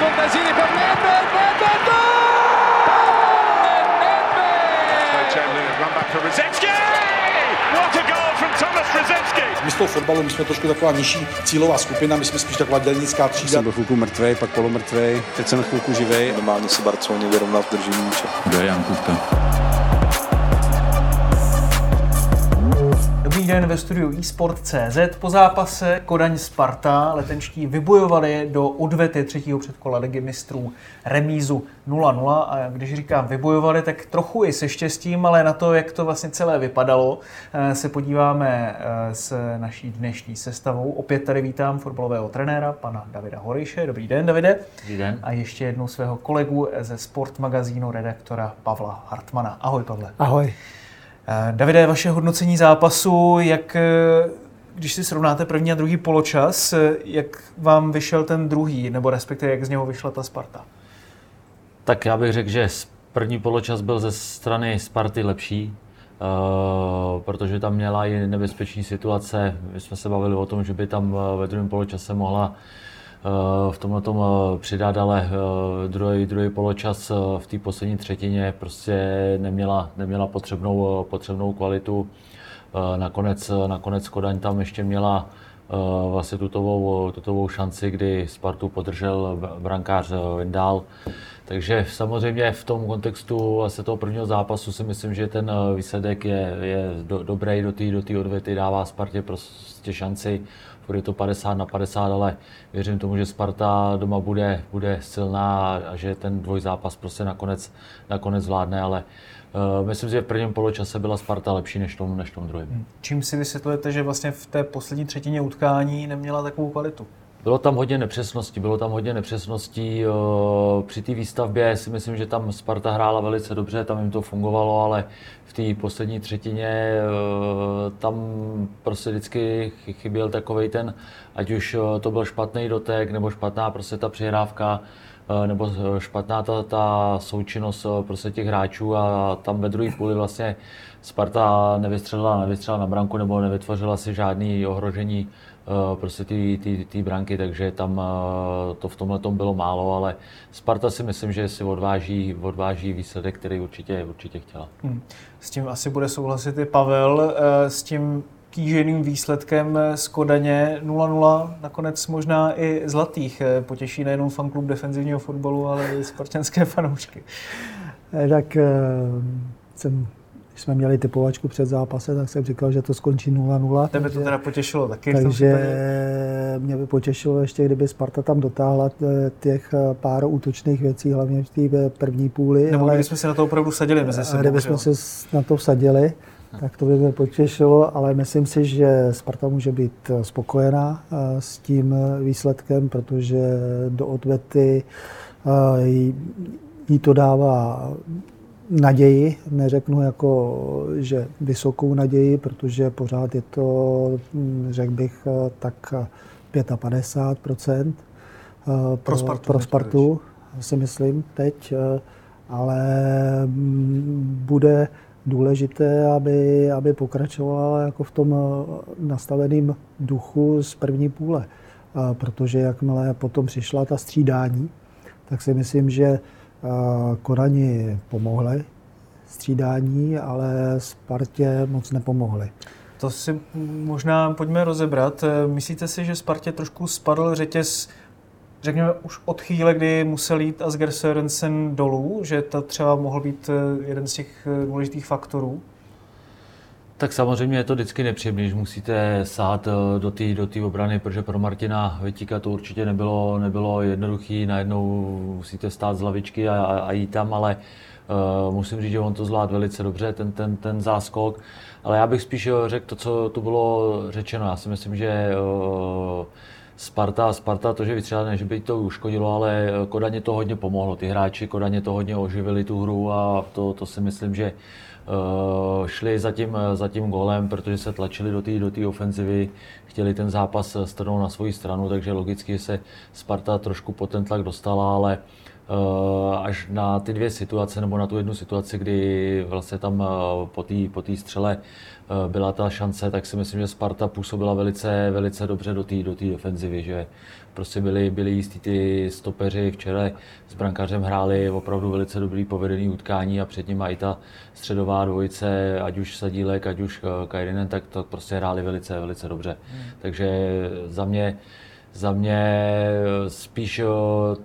Contesini per Nedved, Nedved, Nedved! Chamberlain has run back for Rosecki. What a goal from Thomas Rosecki! My z toho fotbalu, my jsme trošku taková nižší cílová skupina, my jsme spíš taková dělnická třída. Jsem byl chvilku mrtvý, pak polomrtvý, teď jsem chvilku živej. Normálně se Barceloně vyrovnal v držení míče. Kdo je Jan Kupka? Den ve studiu eSport.cz. Po zápase Kodaň Sparta letenští vybojovali do odvety třetího předkola ligy mistrů remízu 0-0 a když říkám vybojovali, tak trochu i se štěstím, ale na to, jak to vlastně celé vypadalo, eh, se podíváme eh, s naší dnešní sestavou. Opět tady vítám fotbalového trenéra, pana Davida Horejše. Dobrý den, Davide. Dobrý den. A ještě jednou svého kolegu ze Sport magazínu, redaktora Pavla Hartmana. Ahoj, Pavle. Ahoj. Eh, Davide, vaše hodnocení zápasu, jak eh, když si srovnáte první a druhý poločas, eh, jak vám vyšel ten druhý, nebo respektive jak z něho vyšla ta Sparta? Tak já bych řekl, že první poločas byl ze strany Sparty lepší, protože tam měla i nebezpečný situace. My jsme se bavili o tom, že by tam ve druhém poločase mohla v tomhle tom přidat, ale uh, druhý, druhý poločas v té poslední třetině prostě neměla, neměla potřebnou, potřebnou kvalitu. Nakonec, nakonec Kodaň tam ještě měla vlastně tutovou, tutovou šanci, kdy Spartu podržel brankář Vendál. Takže samozřejmě v tom kontextu vlastně toho prvního zápasu si myslím, že ten výsledek je, je do, dobrý do té do tý odvety, dává Spartě prostě šanci. Bude to 50 na 50, ale věřím tomu, že Sparta doma bude, bude silná a že ten dvojzápas prostě nakonec, nakonec zvládne, ale Uh, myslím, že v prvním poločase byla Sparta lepší než tom, než tom druhém. Čím si vysvětlujete, že vlastně v té poslední třetině utkání neměla takovou kvalitu? Bylo tam hodně nepřesností, bylo tam hodně nepřesností. Při té výstavbě si myslím, že tam Sparta hrála velice dobře, tam jim to fungovalo, ale v té poslední třetině tam prostě vždycky chyběl takový ten, ať už to byl špatný dotek nebo špatná prostě ta přihrávka, nebo špatná ta, ta součinnost prostě těch hráčů a tam ve druhé půli vlastně Sparta nevystřelila, nevystřelila na branku nebo nevytvořila si žádný ohrožení prostě ty, ty, ty branky, takže tam to v tomhle tom bylo málo, ale Sparta si myslím, že si odváží, odváží výsledek, který určitě, určitě chtěla. Hmm. S tím asi bude souhlasit i Pavel, s tím kýženým výsledkem z Kodaně 0-0, nakonec možná i zlatých. Potěší nejenom fanklub defenzivního fotbalu, ale i spartanské fanoušky. Tak jsem když jsme měli typovačku před zápasem, tak jsem říkal, že to skončí 0-0. Tebe takže, to teda potěšilo taky? Takže mě by potěšilo ještě, kdyby Sparta tam dotáhla těch pár útočných věcí, hlavně v té první půli. Nebo ale, kdybychom se na to opravdu sadili mezi sebou. Kdybychom se na to vsadili, tak to by mě potěšilo, ale myslím si, že Sparta může být spokojená s tím výsledkem, protože do odvety jí to dává naději, neřeknu jako, že vysokou naději, protože pořád je to, řekl bych, tak 55% pro, pro Spartu, pro Spartu si myslím teď, ale bude důležité, aby, aby pokračovala jako v tom nastaveném duchu z první půle. Protože jakmile potom přišla ta střídání, tak si myslím, že Korani pomohly střídání, ale Spartě moc nepomohly. To si možná pojďme rozebrat. Myslíte si, že Spartě trošku spadl řetěz, řekněme, už od chvíle, kdy musel jít Asger Sørensen dolů, že to třeba mohl být jeden z těch důležitých faktorů? Tak samozřejmě je to vždycky nepříjemné, když musíte sát do té do obrany, protože pro Martina Vytíka to určitě nebylo, nebylo jednoduché. Najednou musíte stát z lavičky a, a, a jít tam, ale uh, musím říct, že on to zvládl velice dobře, ten, ten, ten záskok. Ale já bych spíš řekl to, co tu bylo řečeno. Já si myslím, že uh, Sparta, Sparta to, že vystřelila, ne, že by to uškodilo, ale Kodaně to hodně pomohlo. Ty hráči Kodaně to hodně oživili tu hru a to, to si myslím, že uh, šli za tím, za tím golem, protože se tlačili do té do tý ofenzivy, chtěli ten zápas strnout na svoji stranu, takže logicky se Sparta trošku pod ten tlak dostala, ale uh, až na ty dvě situace, nebo na tu jednu situaci, kdy vlastně tam uh, po té po střele Eh, byla ta šance, tak si myslím, že Sparta působila velice, velice dobře do té do defenzivy, že prostě byli, byli jistí ty stopeři, včera s brankářem hráli opravdu velice dobrý povedený utkání a před nimi i ta středová dvojice, ať už Sadílek, ať už eh, Kajrinen, tak to prostě hráli velice, velice dobře. Hmm. Takže za mě za mě spíš eh,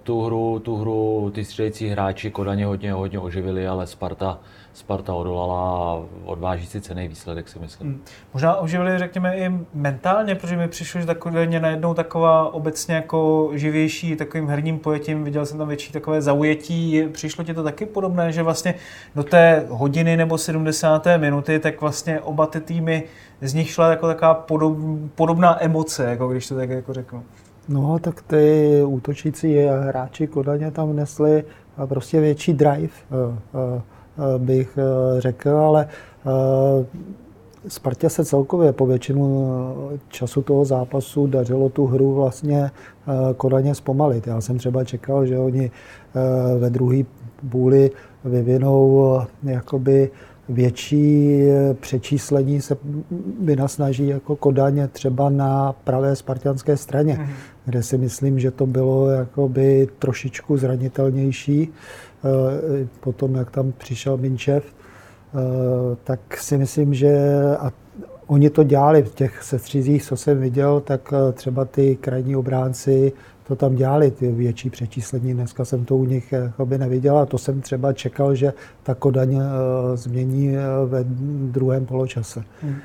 tu hru, tu hru ty středející hráči Kodaně hodně, hodně oživili, ale Sparta, Sparta odolala a odváží si cený výsledek, si myslím. Hmm. Možná oživili, řekněme, i mentálně, protože mi přišlo, že takově najednou taková obecně jako živější takovým herním pojetím, viděl jsem tam větší takové zaujetí. Přišlo ti to taky podobné, že vlastně do té hodiny nebo 70. minuty, tak vlastně oba ty týmy z nich šla jako taková podob, podobná emoce, jako když to tak jako řeknu. No, tak ty útočící hráči Kodaně tam nesli prostě větší drive, eh, eh, eh, bych řekl, ale Spartě se celkově po většinu času toho zápasu dařilo tu hru vlastně Kodaně zpomalit. Já jsem třeba čekal, že oni ve druhé půli vyvinou jakoby větší přečíslení se vynasnaží jako Kodaně třeba na pravé spartianské straně, mm. kde si myslím, že to bylo jakoby trošičku zranitelnější. Eh, potom, jak tam přišel Minčev, eh, tak si myslím, že a oni to dělali v těch sestřizích, co jsem viděl, tak eh, třeba ty krajní obránci to tam dělali, ty větší přečíslení. Dneska jsem to u nich jakoby neviděl a to jsem třeba čekal, že ta Kodaň změní ve druhém poločase. Hmm.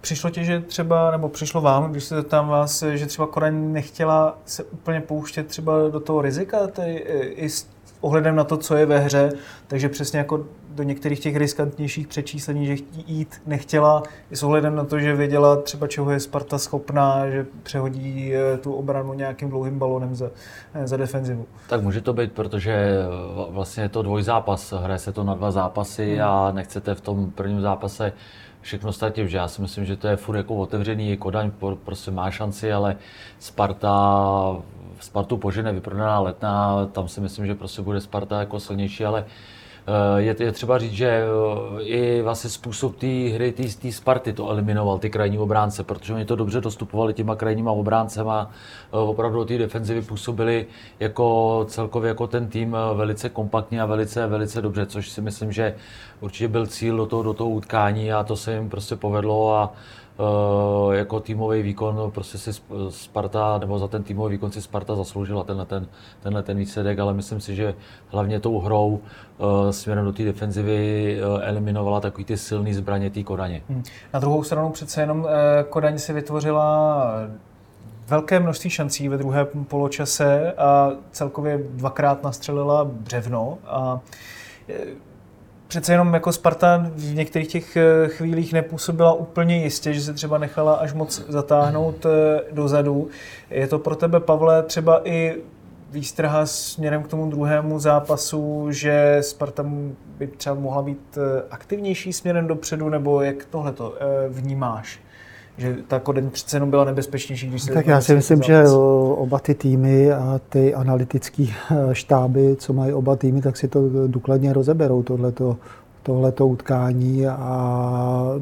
Přišlo ti, že třeba, nebo přišlo vám, když se zeptám vás, že třeba Kodaň nechtěla se úplně pouštět třeba do toho rizika, tedy i s ohledem na to, co je ve hře, takže přesně jako do některých těch riskantnějších přečíslení, že jít nechtěla, i s ohledem na to, že věděla třeba, čeho je Sparta schopná, že přehodí eh, tu obranu nějakým dlouhým balonem za, eh, za defenzivu. Tak může to být, protože eh, vlastně je to dvojzápas, hraje se to na dva zápasy hmm. a nechcete v tom prvním zápase všechno ztratit, že já si myslím, že to je furt jako otevřený, Kodaň prostě má šanci, ale Sparta Spartu požene vyprodaná letná, tam si myslím, že prostě bude Sparta jako silnější, ale eh, je, je třeba říct, že eh, i vlastně způsob té hry, té Sparty to eliminoval, ty krajní obránce, protože oni to dobře dostupovali těma krajníma obráncema, eh, opravdu ty defenzivy působili jako celkově jako ten tým velice kompaktně a velice, velice dobře, což si myslím, že určitě byl cíl do toho, do toho utkání a to se jim prostě povedlo a jako týmový výkon prostě si Sparta, nebo za ten týmový výkon si Sparta zasloužila tenhle ten, tenhle ten výsledek, ale myslím si, že hlavně tou hrou uh, směrem do té defenzivy uh, eliminovala takový ty silný zbraně té Kodaně. Hmm. Na druhou stranu přece jenom Kodaň si vytvořila velké množství šancí ve druhé poločase a celkově dvakrát nastřelila břevno. A přece jenom jako Spartan v některých těch eh, chvílích nepůsobila úplně jistě, že se třeba nechala až moc zatáhnout eh, dozadu. Je to pro tebe, Pavle, třeba i výstraha směrem k tomu druhému zápasu, že Sparta by třeba mohla být eh, aktivnější směrem dopředu, nebo jak tohle to vnímáš? Že ta Kodeň přece jenom byla nebezpečnější, když se... Tak já si myslím, že oba ty týmy a ty analytické eh, štáby, co mají oba týmy, tak si to důkladně rozeberou, tohleto, tohleto utkání a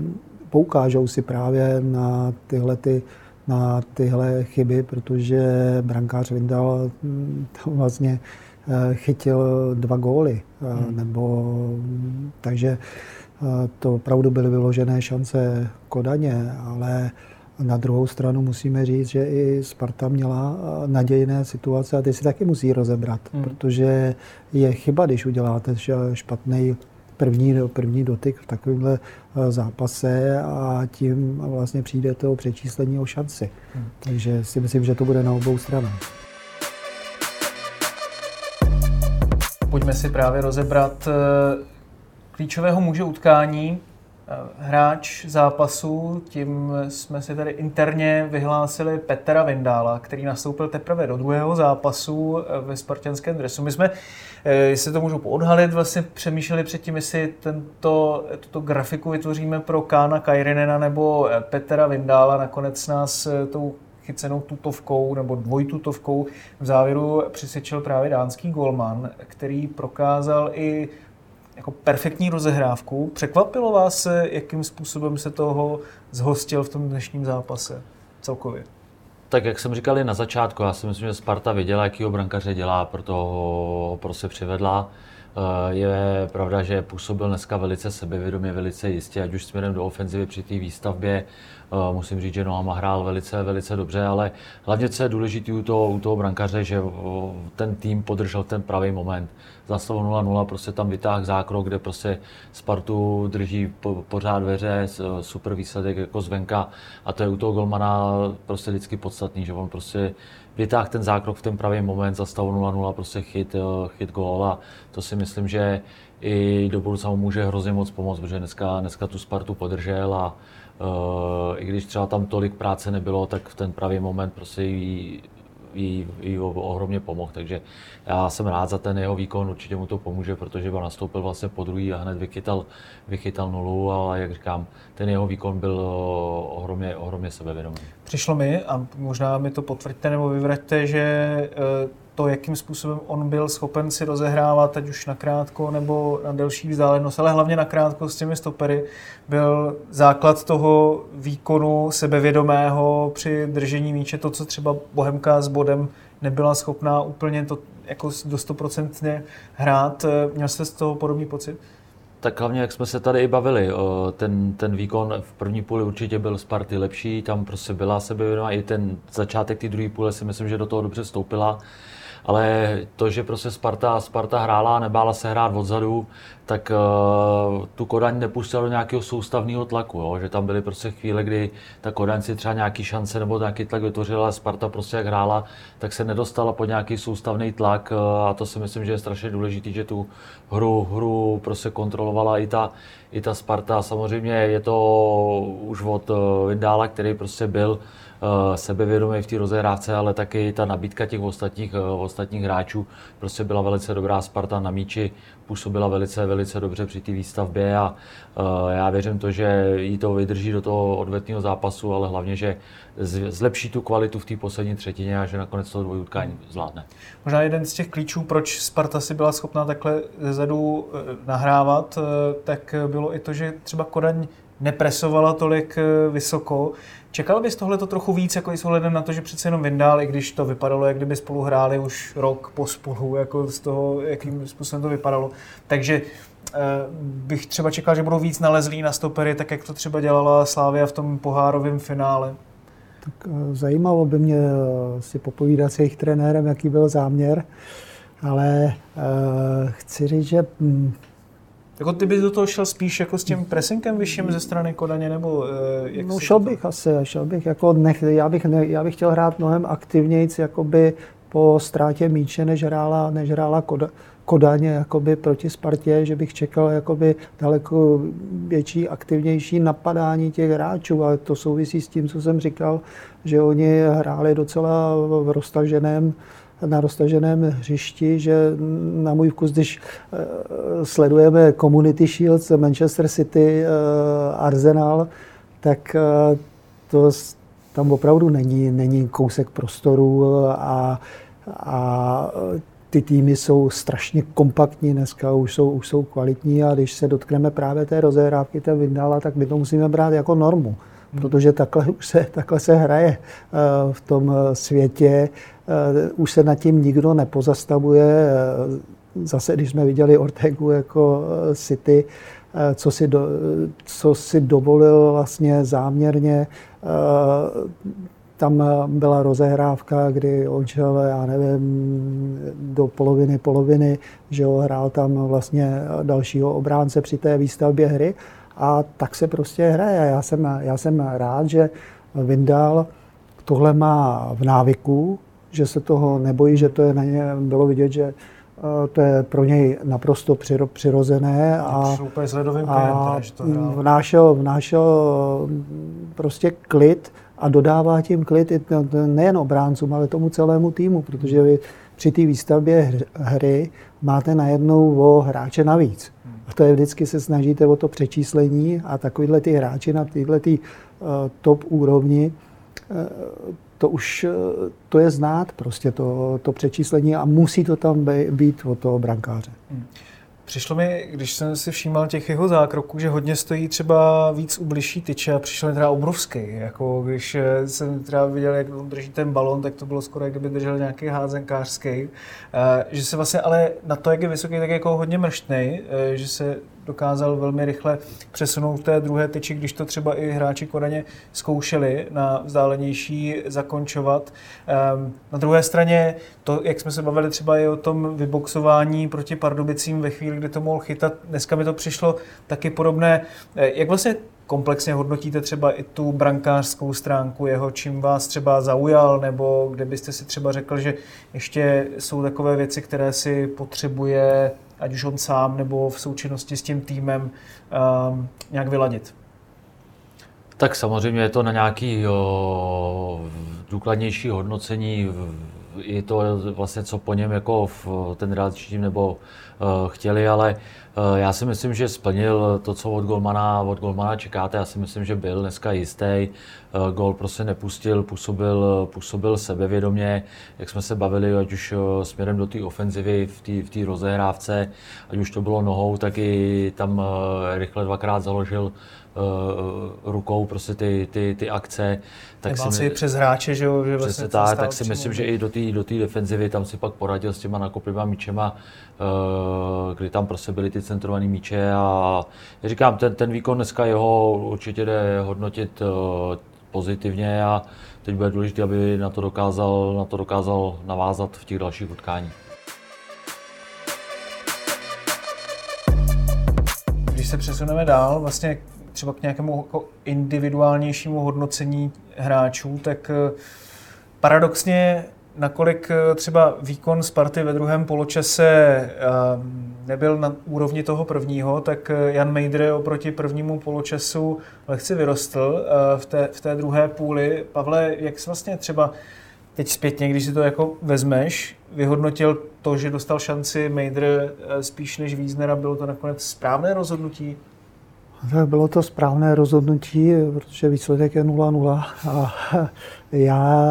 poukážou si právě na tyhle, ty, na tyhle chyby, protože brankář Vindal hm, vlastně eh, chytil dva góly, eh, hmm. nebo takže to opravdu byly vyložené šance Kodaně, ale na druhou stranu musíme říct, že i Sparta měla nadějné situace a ty si taky musí rozebrat, hmm. protože je chyba, když uděláte špatný první, první dotyk v takovémhle zápase a tím vlastně přijde to přečíslení o šanci. Hmm. Takže si myslím, že to bude na obou stranách. Pojďme si právě rozebrat klíčového muže utkání, hráč zápasu, tím jsme si tady interně vyhlásili Petra Vindála, který nastoupil teprve do druhého zápasu ve spartanském dresu. My jsme, jestli to můžu poodhalit, vlastně přemýšleli předtím, jestli tento, tuto grafiku vytvoříme pro Kána Kajrinena nebo Petra Vindála. Nakonec nás tou chycenou tutovkou nebo dvojtutovkou v závěru přesvědčil právě dánský golman, který prokázal i jako perfektní rozehrávku. Překvapilo vás, jakým způsobem se toho zhostil v tom dnešním zápase celkově? Tak jak jsem říkal na začátku, já si myslím, že Sparta věděla, jakýho brankaře dělá, proto ho prostě přivedla. Eh, je pravda, že působil dneska velice sebevědomě, velice jistě, ať už směrem do ofenzivy při té výstavbě. Eh, musím říct, že Noama hrál velice, velice dobře, ale hlavně, co je důležité u toho, u toho brankaře, že ten tým podržel ten pravý moment. Za 0-0 prostě tam vytáhl zákrok, kde prostě Spartu drží po, pořád dveře, super výsledek jako zvenka a to je u toho golmana prostě vždycky podstatný, že on prostě vytáhl ten zákrok v ten pravý moment, za stavu 0-0 prostě chyt, eh, chyt gól a to si myslím, že i do budoucna mu může hrozně moc pomoct, protože dneska, dneska tu Spartu podržel a uh, i když třeba tam tolik práce nebylo, tak v ten pravý moment prostě jí, jí ohromně pomohl, takže já jsem rád za ten jeho výkon, určitě mu to pomůže, protože byl nastoupil vlastně po druhý a hned vychytal, vychytal nulu, ale jak říkám, ten jeho výkon byl ohromně, ohromně sebevědomý. Přišlo mi, a možná mi to potvrďte nebo vyvraťte, že eh, to, jakým způsobem on byl schopen si rozehrávat, ať už na krátko nebo na delší vzdálenost, ale hlavně na krátko s těmi stopery, byl základ toho výkonu sebevědomého při držení míče, to, co třeba Bohemka s bodem nebyla schopná úplně to jako do stoprocentně hrát. Měl jste z toho podobný pocit? Tak hlavně, jak jsme se tady i bavili, ten, ten výkon v první půli určitě byl Sparty lepší, tam prostě byla sebevědomá, i ten začátek té druhé půle si myslím, že do toho dobře stoupila ale to, že prostě Sparta, Sparta hrála a nebála se hrát odzadu, tak uh, tu Kodaň nepustila do nějakého soustavného tlaku, jo? že tam byly prostě chvíle, kdy ta Kodaň si třeba nějaký šance nebo nějaký tlak vytvořila, Sparta prostě jak hrála, tak se nedostala pod nějaký soustavný tlak uh, a to si myslím, že je strašně důležité, že tu hru, hru prostě kontrolovala i ta, i ta Sparta. Samozřejmě je to už od uh, Vindála, který prostě byl Eh, sebevědomý v té rozehrávce, ale taky ta nabídka těch ostatních, eh, ostatních hráčů prostě byla velice dobrá. Sparta na míči působila velice, velice dobře při té výstavbě a eh, já věřím to, že jí to vydrží do toho odvetného zápasu, ale hlavně, že zlepší tu kvalitu v té poslední třetině a že nakonec to dvojutkání zvládne. Možná jeden z těch klíčů, proč Sparta si byla schopná takhle zezadu nahrávat, tak bylo i to, že třeba Kodaň nepresovala tolik vysoko, Čekal bys tohle to trochu víc, jako i s ohledem na to, že přece jenom Vindál, i když to vypadalo, jak kdyby spolu hráli už rok po spolu, jako z toho, jakým způsobem to vypadalo. Takže eh, bych třeba čekal, že budou víc nalezlí na stopery, tak jak to třeba dělala Slávia v tom pohárovém finále. Tak eh, zajímalo by mě eh, si popovídat s jejich trenérem, jaký byl záměr, ale chci říct, že hm, jako ty bys do toho šel spíš jako s tím pressingem vyšším ze strany Kodaně, nebo eh, jak No šel bych to... asi, šel bych jako nech, já bych, ne, já bych chtěl hrát mnohem aktivnějc jakoby po ztrátě míče, než hrála, než hrála Koda, Kodaně jakoby proti Spartě, že bych čekal jakoby daleko větší, aktivnější napadání těch hráčů, ale to souvisí s tím, co jsem říkal, že oni hráli docela v roztaženém na roztaženém hřišti, že na můj vkus, když eh, sledujeme Community Shields, Manchester City, eh, Arsenal, tak eh, to tam opravdu není, není kousek prostoru a, a ty týmy jsou strašně kompaktní dneska, už jsou, už jsou kvalitní a když se dotkneme právě té rozehrávky, té Vindala, tak my to musíme brát jako normu protože takhle, už se, takhle se hraje eh, v tom eh, světě. Eh, už se nad tím nikdo nepozastavuje. Zase, když jsme viděli Ortegu jako City, co si, do, co si dovolil vlastně záměrně, tam byla rozehrávka, kdy on šel, já nevím, do poloviny poloviny, že ho hrál tam vlastně dalšího obránce při té výstavbě hry a tak se prostě hraje. Já jsem, já jsem rád, že Vindal tohle má v návyku, že se toho nebojí, že to je na ně, bylo vidět, že to je pro něj naprosto přirozené. A, a vnášel, vnášel prostě klid a dodává tím klid nejen obráncům, ale tomu celému týmu, protože vy při té výstavbě hry máte najednou o hráče navíc. A to je vždycky se snažíte o to přečíslení a takovýhle ty hráči na tyhle ty uh, top úrovni, uh, to už uh, to je znát prostě to, to přečíslení a musí to tam být od toho brankáře. Hmm. Přišlo mi, když jsem si všímal těch jeho zákroků, že hodně stojí třeba víc u bližší tyče a přišel mi teda obrovský. Jako když eh, jsem třeba viděl, jak on drží ten balon, tak to bylo skoro, jak kdyby držel nějaký házenkářský. Eh, že se vlastně ale na to, jak je vysoký, tak jako hodně mrštnej, eh, že se dokázal velmi rychle přesunout té druhé tyči, když to třeba i hráči Kodaně zkoušeli na vzdálenější zakončovat. Ehm, na druhé straně, to, jak jsme se bavili třeba i o tom vyboxování proti Pardubicím ve chvíli, kdy to mohl chytat, dneska mi to přišlo taky podobné. Eh, jak vlastně komplexně hodnotíte třeba i tu brankářskou stránku jeho, čím vás třeba zaujal, nebo kde byste si třeba řekl, že ještě jsou takové věci, které si potřebuje ať už on sám nebo v součinnosti s tím týmem um, nějak vyladit? Tak samozřejmě je to na nějaký důkladnější hodnocení. Je to vlastně, co po něm jako v ten realizační tým nebo uh, chtěli, ale uh, já si myslím, že splnil to, co od Golmana, od Golmana čekáte. Já si myslím, že byl dneska jistý. Uh, gol prostě nepustil, působil, působil sebevědomě, jak jsme se bavili, ať už směrem do té ofenzivy v té v rozehrávce, ať už to bylo nohou, tak i tam rychle dvakrát založil uh, rukou prostě ty, ty, ty akce. Tak si, si přes hráče, že jo? Že vlastně tak, tak si myslím, že i do té do defenzivy tam si pak poradil s těma nakopnýma míčema, uh, kdy tam prostě byly ty centrované míče a já říkám, ten, ten výkon dneska jeho určitě jde hodnotit uh, pozitivně a teď bude důležité, aby na to dokázal, na to dokázal navázat v těch dalších utkáních. Když se přesuneme dál, vlastně třeba k nějakému jako individuálnějšímu hodnocení hráčů, tak eh, paradoxně nakolik eh, třeba výkon Sparty ve druhém poločase eh, nebyl na úrovni toho prvního, tak Jan Mejdre oproti prvnímu poločasu lehce vyrostl v té, v té druhé půli. Pavle, jak jsi vlastně třeba teď zpětně, když si to jako vezmeš, vyhodnotil to, že dostal šanci Mejdr spíš než Wiesnera, bylo to nakonec správné rozhodnutí? Tak bylo to správné rozhodnutí, protože výsledek je 0-0 a já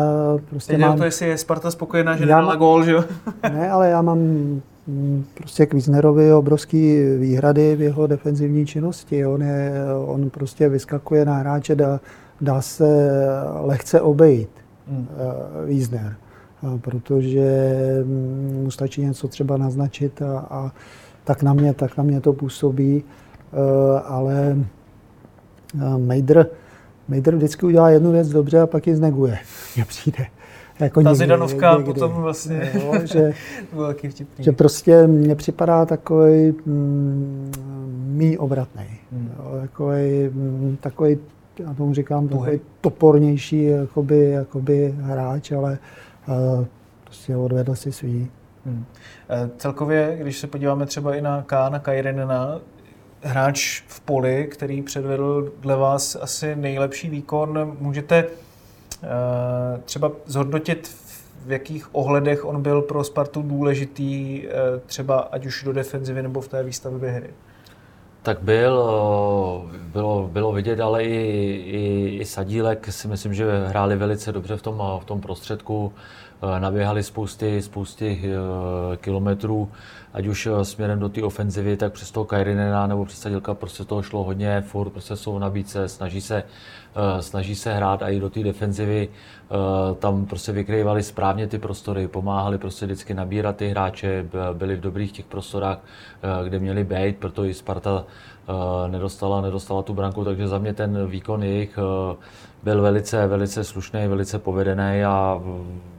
prostě Teď mám... to, jestli je Sparta spokojená, že nedala gól, že jo? ne, ale já mám prostě k Wiesnerovi obrovský výhrady v jeho defenzivní činnosti. On, je, on prostě vyskakuje na hráče, dá, dá se lehce obejít hmm. uh, Wiesner, protože mu stačí něco třeba naznačit a, a tak, na mě, tak na mě to působí. Eh, ale eh, Mejdr, Mejdr vždycky udělá jednu věc dobře a pak ji zneguje. Mně přijde. Jako Ta někdy, Zidanovka někdy, potom vlastně jo, že, že prostě mně připadá takový mm, mý obratný. Hmm. Takový, mm, takový, já tomu říkám, takový topornější jakoby, jakoby hráč, ale uh, prostě odvedl si svý. Hmm. Celkově, když se podíváme třeba i na Kána Kajrenena, hráč v poli, který předvedl dle vás asi nejlepší výkon. Můžete uh, třeba zhodnotit, v jakých ohledech on byl pro Spartu důležitý, uh, třeba ať už do defenzivy nebo v té výstavbě hry? Tak byl, eh, bylo, bylo vidět, ale i, i, i Sadílek si myslím, že hráli velice dobře v tom, v tom prostředku. Naběhali spousty, spousty kilometrů ať už eh, směrem do té ofenzivy, tak přes toho Kairinena nebo přes Sadilka prostě toho šlo hodně, furt prostě jsou nabídce, snaží se, snaží se hrát a i do té defenzivy. Tam prostě vykrývali správně ty prostory, pomáhali prostě vždycky nabírat ty hráče, byli v dobrých těch prostorách, kde měli být, proto i Sparta nedostala, nedostala tu branku, takže za mě ten výkon jejich byl velice, velice slušný, velice povedený a Eh,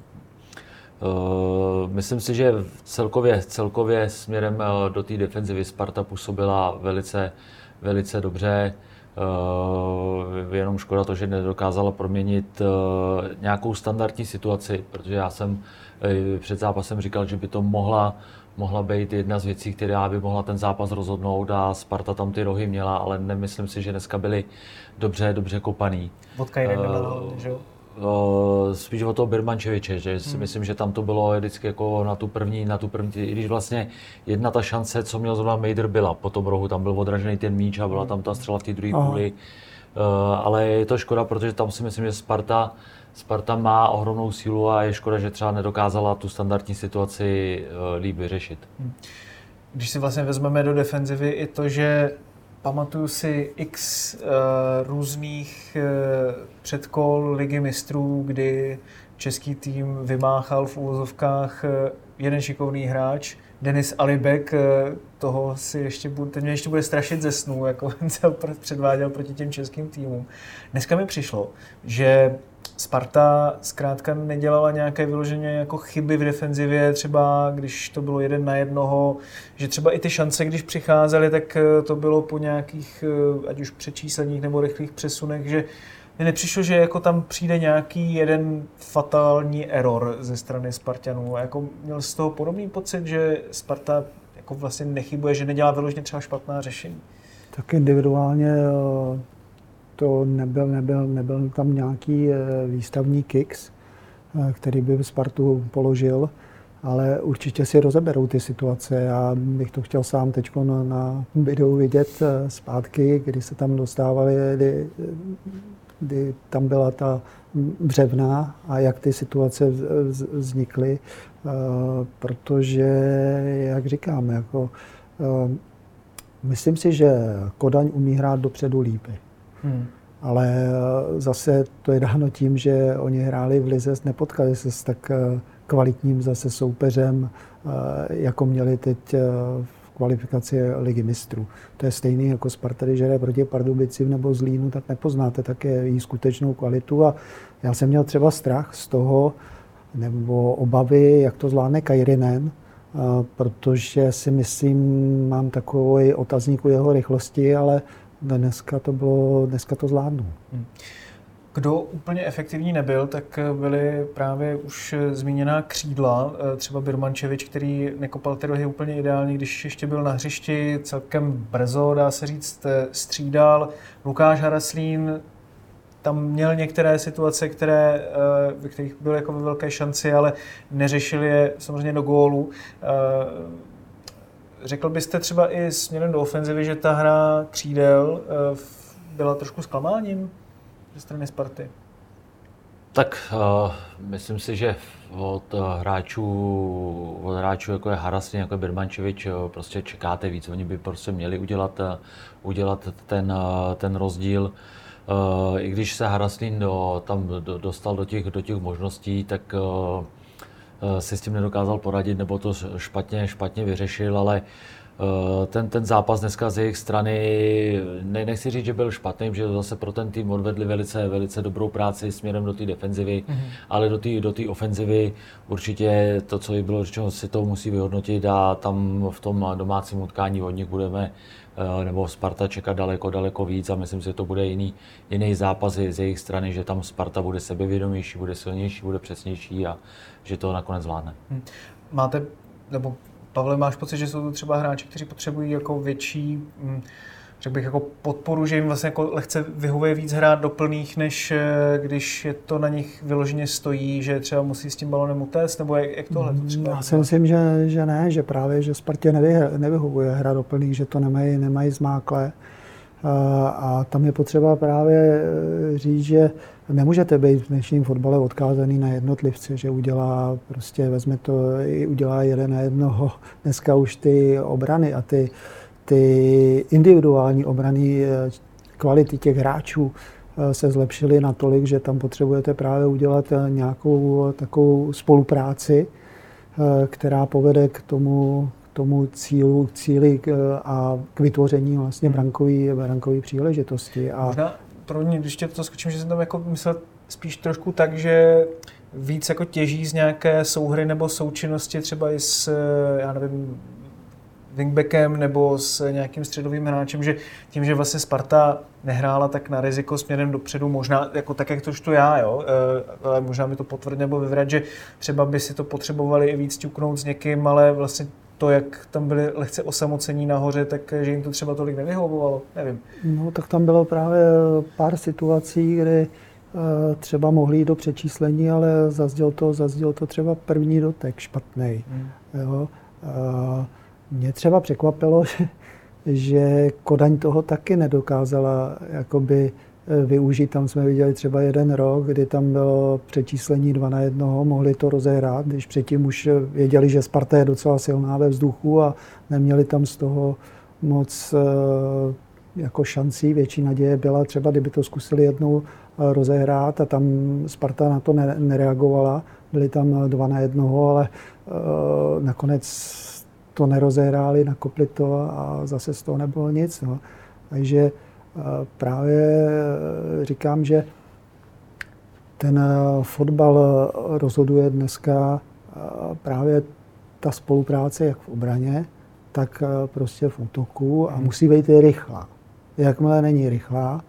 myslím si, že celkově, celkově směrem eh, do té defenzivy Sparta působila velice, velice dobře. Uh, jenom škoda to, že nedokázala proměnit uh, nějakou standardní situaci, protože já jsem uh, před zápasem říkal, že by to mohla, mohla být jedna z věcí, která by mohla ten zápas rozhodnout a Sparta tam ty rohy měla, ale nemyslím si, že dneska byli dobře, dobře kopaný. Vodka uh, že jo? Spíš o toho Birmančeviče, že si hmm. myslím, že tam to bylo vždycky jako na tu první, na tu první, i když vlastně jedna ta šance, co měl zrovna Mejder byla po tom rohu, tam byl odražený ten míč a byla hmm. tam ta střela v té druhé půli, uh, ale je to škoda, protože tam si myslím, že Sparta, Sparta má ohromnou sílu a je škoda, že třeba nedokázala tu standardní situaci uh, líp vyřešit. Hmm. Když si vlastně vezmeme do defenzivy i to, že Pamatuju si x uh, různých uh, předkol ligy mistrů, kdy český tým vymáchal v úvozovkách uh, jeden šikovný hráč, Denis Alibek, toho si ještě bude, ten mě ještě bude strašit ze snů, jako se předváděl proti těm českým týmům. Dneska mi přišlo, že Sparta zkrátka nedělala nějaké vyloženě jako chyby v defenzivě, třeba když to bylo jeden na jednoho, že třeba i ty šance, když přicházely, tak eh, to bylo po nějakých, eh, ať už přečísleních nebo rychlých přesunech, že mi nepřišlo, že jako tam přijde nějaký jeden fatální error ze strany Spartanů. Jako měl z toho podobný pocit, že Sparta jako vlastně nechybuje, že nedělá vyloženě třeba špatná řešení? Tak individuálně eh, to nebyl, nebyl, nebyl tam nějaký eh, výstavní kicks, eh, který by Spartu položil, ale určitě si rozeberou ty situace. Já bych to chtěl sám teď na, na videu vidět eh, zpátky, kdy se tam dostávali, kdy, kdy tam byla ta břevná a jak ty situace vznikly, protože, jak říkám, jako, myslím si, že Kodaň umí hrát dopředu lípy. Hmm. Ale eh, zase to je dáno tím, že oni hráli v Lize, nepotkali se s tak eh, kvalitním zase soupeřem, eh, jako měli teď v kvalifikaci ligy mistrů. To je stejný jako Sparta, když hraje proti Pardubicím nebo Zlínu, tak nepoznáte také její skutečnou kvalitu. A já jsem měl třeba strach z toho, nebo obavy, jak to zvládne Kajrinen, protože si myslím, mám takový otazník u jeho rychlosti, ale dneska to bylo, dneska to zvládnu. Hmm. Kdo úplně efektivní nebyl, tak byly právě už zmíněná křídla, eh, třeba Birmančevič, který nekopal ty rohy úplně ideálně, když ještě byl na hřišti celkem brzo, dá se říct, eh, střídal. Lukáš Haraslín tam měl některé situace, které, eh, ve kterých byl jako ve velké šanci, ale neřešil je samozřejmě do gólu. Řekl byste třeba i směrem do ofenzivy, že ta hra křídel eh, byla trošku zklamáním ze strany Sparty? Tak uh, myslím si, že od hráčů, od hráčů jako je Harasin, jako je Birmančevič, prostě čekáte víc. Oni by prostě měli udělat, udělat ten, ten rozdíl. Uh, I když se Haraslín do, tam do, dostal do těch, do těch možností, tak uh, Eh, si s tím nedokázal poradit nebo to špatně, špatně vyřešil, ale eh, ten, ten zápas dneska z jejich strany, ne, nechci říct, že byl špatný, že zase pro ten tým odvedli velice, velice dobrou práci směrem do té defenzivy, mm-hmm. ale do té do ofenzivy určitě to, co jí bylo řečeno, si to musí vyhodnotit a tam v tom domácím utkání od nich budeme Eh, nebo Sparta čekat daleko, daleko víc a myslím si, že to bude jiný, jiný zápas z jejich strany, že tam Sparta bude sebevědomější, bude silnější, bude přesnější a že to nakonec zvládne. Hm. Máte, nebo Pavle, máš pocit, že jsou to třeba hráči, kteří potřebují jako větší hm, řekl bych, jako podporu, že jim vlastně jako lehce vyhovuje víc hrát do plných, než eh, když je to na nich vyloženě stojí, že třeba musí s tím balonem utéct, nebo jak, jak tohle to třeba? Já si myslím, že, že ne, že právě, že Spartě nevy, nevyhovuje hrát do plných, že to nemají, nemají zmákle. A, a tam je potřeba právě eh, říct, že nemůžete být v dnešním fotbale odkázaný na jednotlivce, že udělá prostě, vezme to, udělá jeden na jednoho. Dneska už ty obrany a ty ty individuální obrany eh, kvality těch hráčů eh, se zlepšily natolik, že tam potřebujete právě udělat eh, nějakou takovou spolupráci, která povede k tomu, k tomu cílu, cíli a k vytvoření vlastně brankové brankové příležitosti. A pro mě, když tě to skočím, že jsem tam jako myslel spíš trošku tak, že víc jako těží z nějaké souhry nebo součinnosti třeba i s, já nevím, wingbackem nebo s nějakým středovým hráčem, že tím, že vlastně Sparta nehrála tak na riziko směrem dopředu, možná jako tak, jak to čtu já, jo, eh, ale možná mi to potvrdí nebo vyvrat, že třeba by si to potřebovali i víc ťuknout s někým, ale vlastně to, jak tam byli lehce osamocení nahoře, tak že jim to třeba tolik nevyhovovalo, nevím. No, tak tam bylo právě pár situací, kdy uh, třeba mohli jít do přečíslení, ale zazděl to, zazděl to třeba první dotek špatný. Hmm. Jo. Uh, mě třeba překvapilo, že, že Kodaň toho taky nedokázala jakoby Eh, využít. Tam jsme viděli třeba jeden rok, kdy tam bylo přečíslení 2 na 1, mohli to rozehrát, když předtím už věděli, že Sparta je docela silná ve vzduchu a neměli tam z toho moc eh, jako šancí. Větší naděje byla třeba, kdyby to zkusili jednou eh, rozehrát a tam Sparta na to nereagovala. Byli tam dva na jednoho, ale nakonec to nerozehráli, nakopli to a zase z toho nebylo nic. No. Takže právě eh, říkám, že ten eh, fotbal eh, rozhoduje dneska právě ta spolupráce jak v obraně, tak prostě v útoku a musí být i rychlá. Jakmile není rychlá,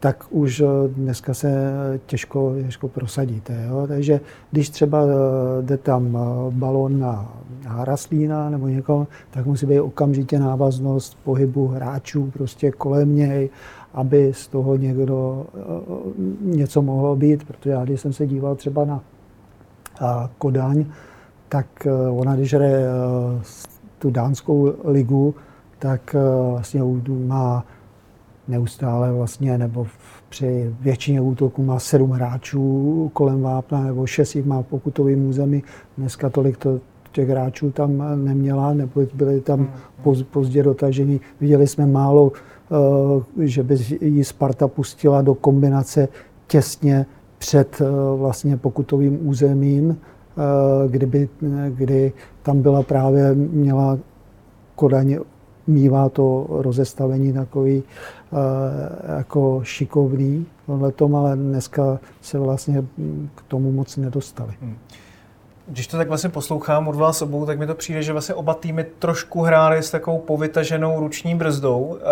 tak už dneska se těžko, těžko prosadíte. Jo? Takže když třeba jde tam balon na Haraslína nebo někoho, tak musí být okamžitě návaznost pohybu hráčů prostě kolem něj, aby z toho někdo něco mohlo být, protože já když jsem se díval třeba na Kodaň, tak ona, když hraje tu dánskou ligu, tak vlastně má neustále vlastně, nebo při většině útoků má sedm hráčů kolem vápna, nebo šest jich má v pokutovém území. Dneska tolik to, těch hráčů tam neměla, nebo byli tam poz, pozdě dotažení. Viděli jsme málo, eh, že by ji Sparta pustila do kombinace těsně před eh, vlastně pokutovým územím, eh, kdyby, kdy tam byla právě, měla Kodaň mývá to rozestavení takový jako šikovný v tom, ale dneska se vlastně k tomu moc nedostali. Hmm. Když to tak vlastně poslouchám od vás obou, tak mi to přijde, že vlastně oba týmy trošku hrály s takovou povytaženou ruční brzdou. Eh,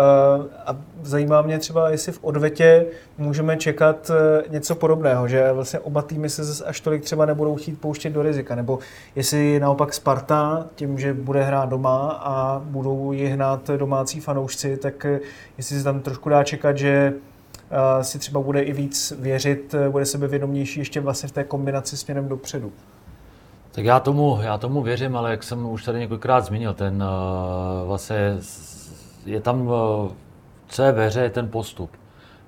a zajímá mě třeba, jestli v odvetě můžeme čekat eh, něco podobného, že vlastně oba týmy se zase až tolik třeba nebudou chtít pouštět do rizika, nebo jestli naopak Sparta tím, že bude hrát doma a budou ji hnát domácí fanoušci, tak eh, jestli se tam trošku dá čekat, že si třeba bude i víc věřit, bude sebevědomější ještě vlastně v té kombinaci směrem dopředu. Tak já tomu, já tomu věřím, ale jak jsem už tady několikrát zmínil, ten uh, vlastně je tam, uh, co je ve hře, je ten postup.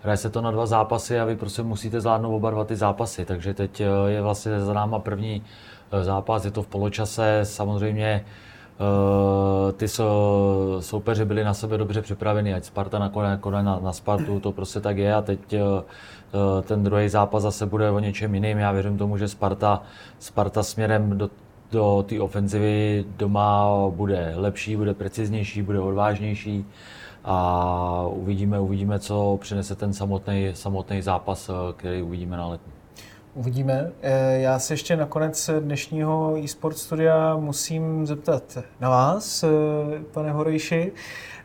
Hraje se to na dva zápasy a vy prostě musíte zvládnout oba dva ty zápasy, takže teď uh, je vlastně za náma první zápas, je to v poločase, samozřejmě ty so, soupeři byli na sebe dobře připraveni, ať Sparta nakonec na, na Spartu, to prostě tak je a teď uh, ten druhý zápas zase bude o něčem jiným. Já věřím tomu, že Sparta, Sparta směrem do, do té ofenzivy doma bude lepší, bude preciznější, bude odvážnější a uvidíme, uvidíme, co přinese ten samotný, samotný zápas, který uvidíme na letní. Uvidíme. Eh, já se ještě nakonec dnešního e-sport studia musím zeptat na vás, eh, pane Horejši.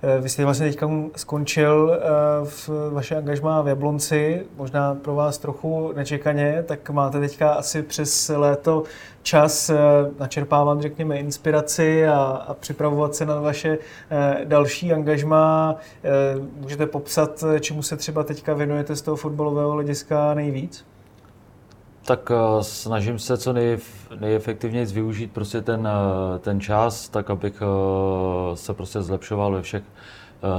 Eh, vy jste vlastně teďka skončil v vaše angažmá v Jablonci, možná pro vás trochu nečekaně, tak máte teďka asi přes léto čas načerpávat, řekněme, inspiraci a, a připravovat se na vaše další angažmá. Můžete popsat, čemu se třeba teďka věnujete z toho fotbalového hlediska nejvíc? Tak uh, snažím se co nej, nejefektivněji využít prostě ten, uh, ten čas, tak abych uh, se prostě zlepšoval ve všech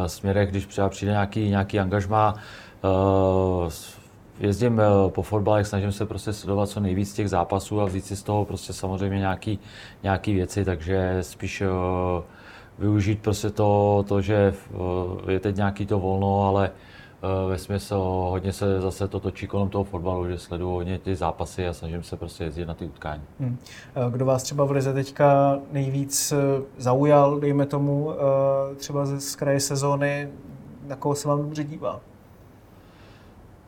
směrech, když třeba přijde nějaký, nějaký angažmá. Jezdím po fotbalech, snažím se prostě sledovat co nejvíc těch zápasů a vzít si z toho prostě samozřejmě nějaký, nějaký věci, takže spíš využít prostě to, to, že je teď nějaký to volno, ale Eh, ve smyslu hodně se zase to točí kolem toho fotbalu, že sleduju hodně ty zápasy a snažím se prostě jezdit na ty utkání. Hmm. Eh, kdo vás třeba v Lize teďka nejvíc eh, zaujal, dejme tomu, třeba z kraje sezóny, na koho se vám dobře dívá?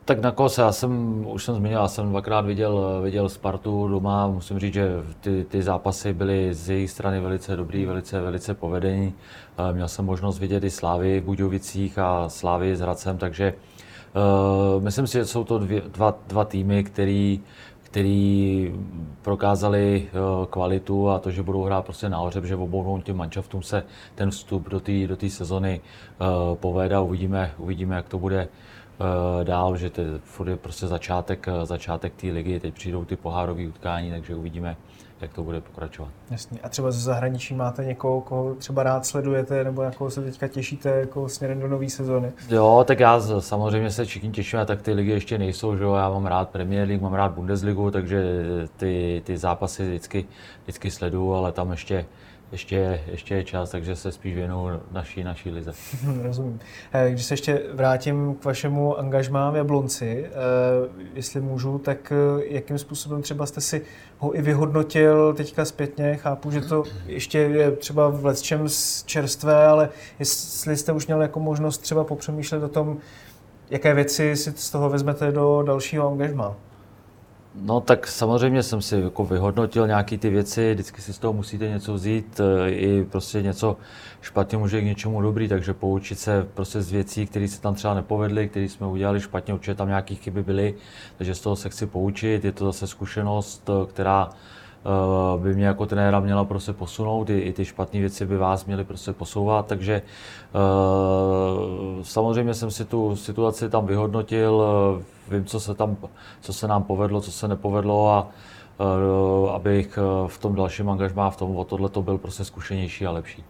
Tak na kose, já jsem, už jsem zmínil, já jsem dvakrát viděl, viděl Spartu doma, musím říct, že ty, ty zápasy byly z její strany velice dobrý, velice, velice povedení. Měl jsem možnost vidět i Slávy v Budějovicích a Slávy s Hradcem, takže uh, myslím si, že jsou to dvě, dva, dva týmy, který, který prokázali uh, kvalitu a to, že budou hrát prostě nahoře, že obou těm manšaftům se ten vstup do té do sezony uh, povede a uvidíme, uvidíme, jak to bude dál, že to furt je prostě začátek, začátek té ligy, teď přijdou ty pohárové utkání, takže uvidíme, jak to bude pokračovat. Jasně. A třeba ze zahraničí máte někoho, koho třeba rád sledujete, nebo jako se teďka těšíte jako směrem do nové sezóny? Jo, tak já samozřejmě se všichni těšíme, tak ty ligy ještě nejsou, že jo, já mám rád Premier League, mám rád Bundesligu, takže ty, ty zápasy vždycky, vždycky sleduju, ale tam ještě ještě, ještě je čas, takže se spíš věnuju naší, naší lize. Rozumím. Eh, když se ještě vrátím k vašemu angažmá v Jablonci, eh, jestli můžu, tak eh, jakým způsobem třeba jste si ho i vyhodnotil teďka zpětně? Chápu, že to ještě je třeba v lecčem čerstvé, ale jestli jste už měl jako možnost třeba popřemýšlet o tom, jaké věci si z toho vezmete do dalšího angažmá? No tak samozřejmě jsem si jako vyhodnotil nějaké ty věci, vždycky si z toho musíte něco vzít, e, i prostě něco špatně může k něčemu dobrý, takže poučit se prostě z věcí, které se tam třeba nepovedly, které jsme udělali špatně, určitě tam nějaké chyby byly, takže z toho se chci poučit, je to zase zkušenost, e, která by mě jako trenéra měla prostě posunout, i, i ty špatné věci by vás měly prostě posouvat, takže samozřejmě jsem si tu situaci tam vyhodnotil, vím, co se tam, co se nám povedlo, co se nepovedlo a abych eh, v tom dalším angažmá v tom o tohle to byl prostě zkušenější a lepší.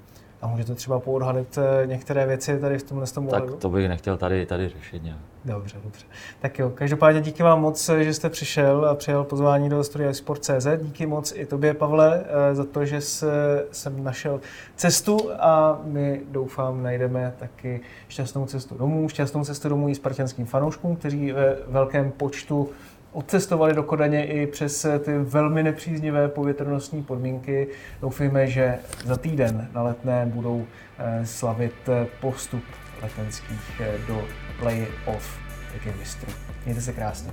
A můžete třeba poodhalit eh, některé věci tady v tomhle tom Tak to bych nechtěl tady, tady řešit nějak. Dobře, dobře. Tak jo, každopádně díky vám moc, že jste přišel a přijal pozvání do studia Sport.cz. Díky moc i tobě, Pavle, za to, že jsem našel cestu a my doufám najdeme taky šťastnou cestu domů, šťastnou cestu domů i spartianským fanouškům, kteří ve velkém počtu odcestovali do Kodaně i přes ty velmi nepříznivé povětrnostní podmínky. Doufejme, že za týden na letné budou eh, slavit eh, postup letenských eh, do play-off. Mějte se krásně.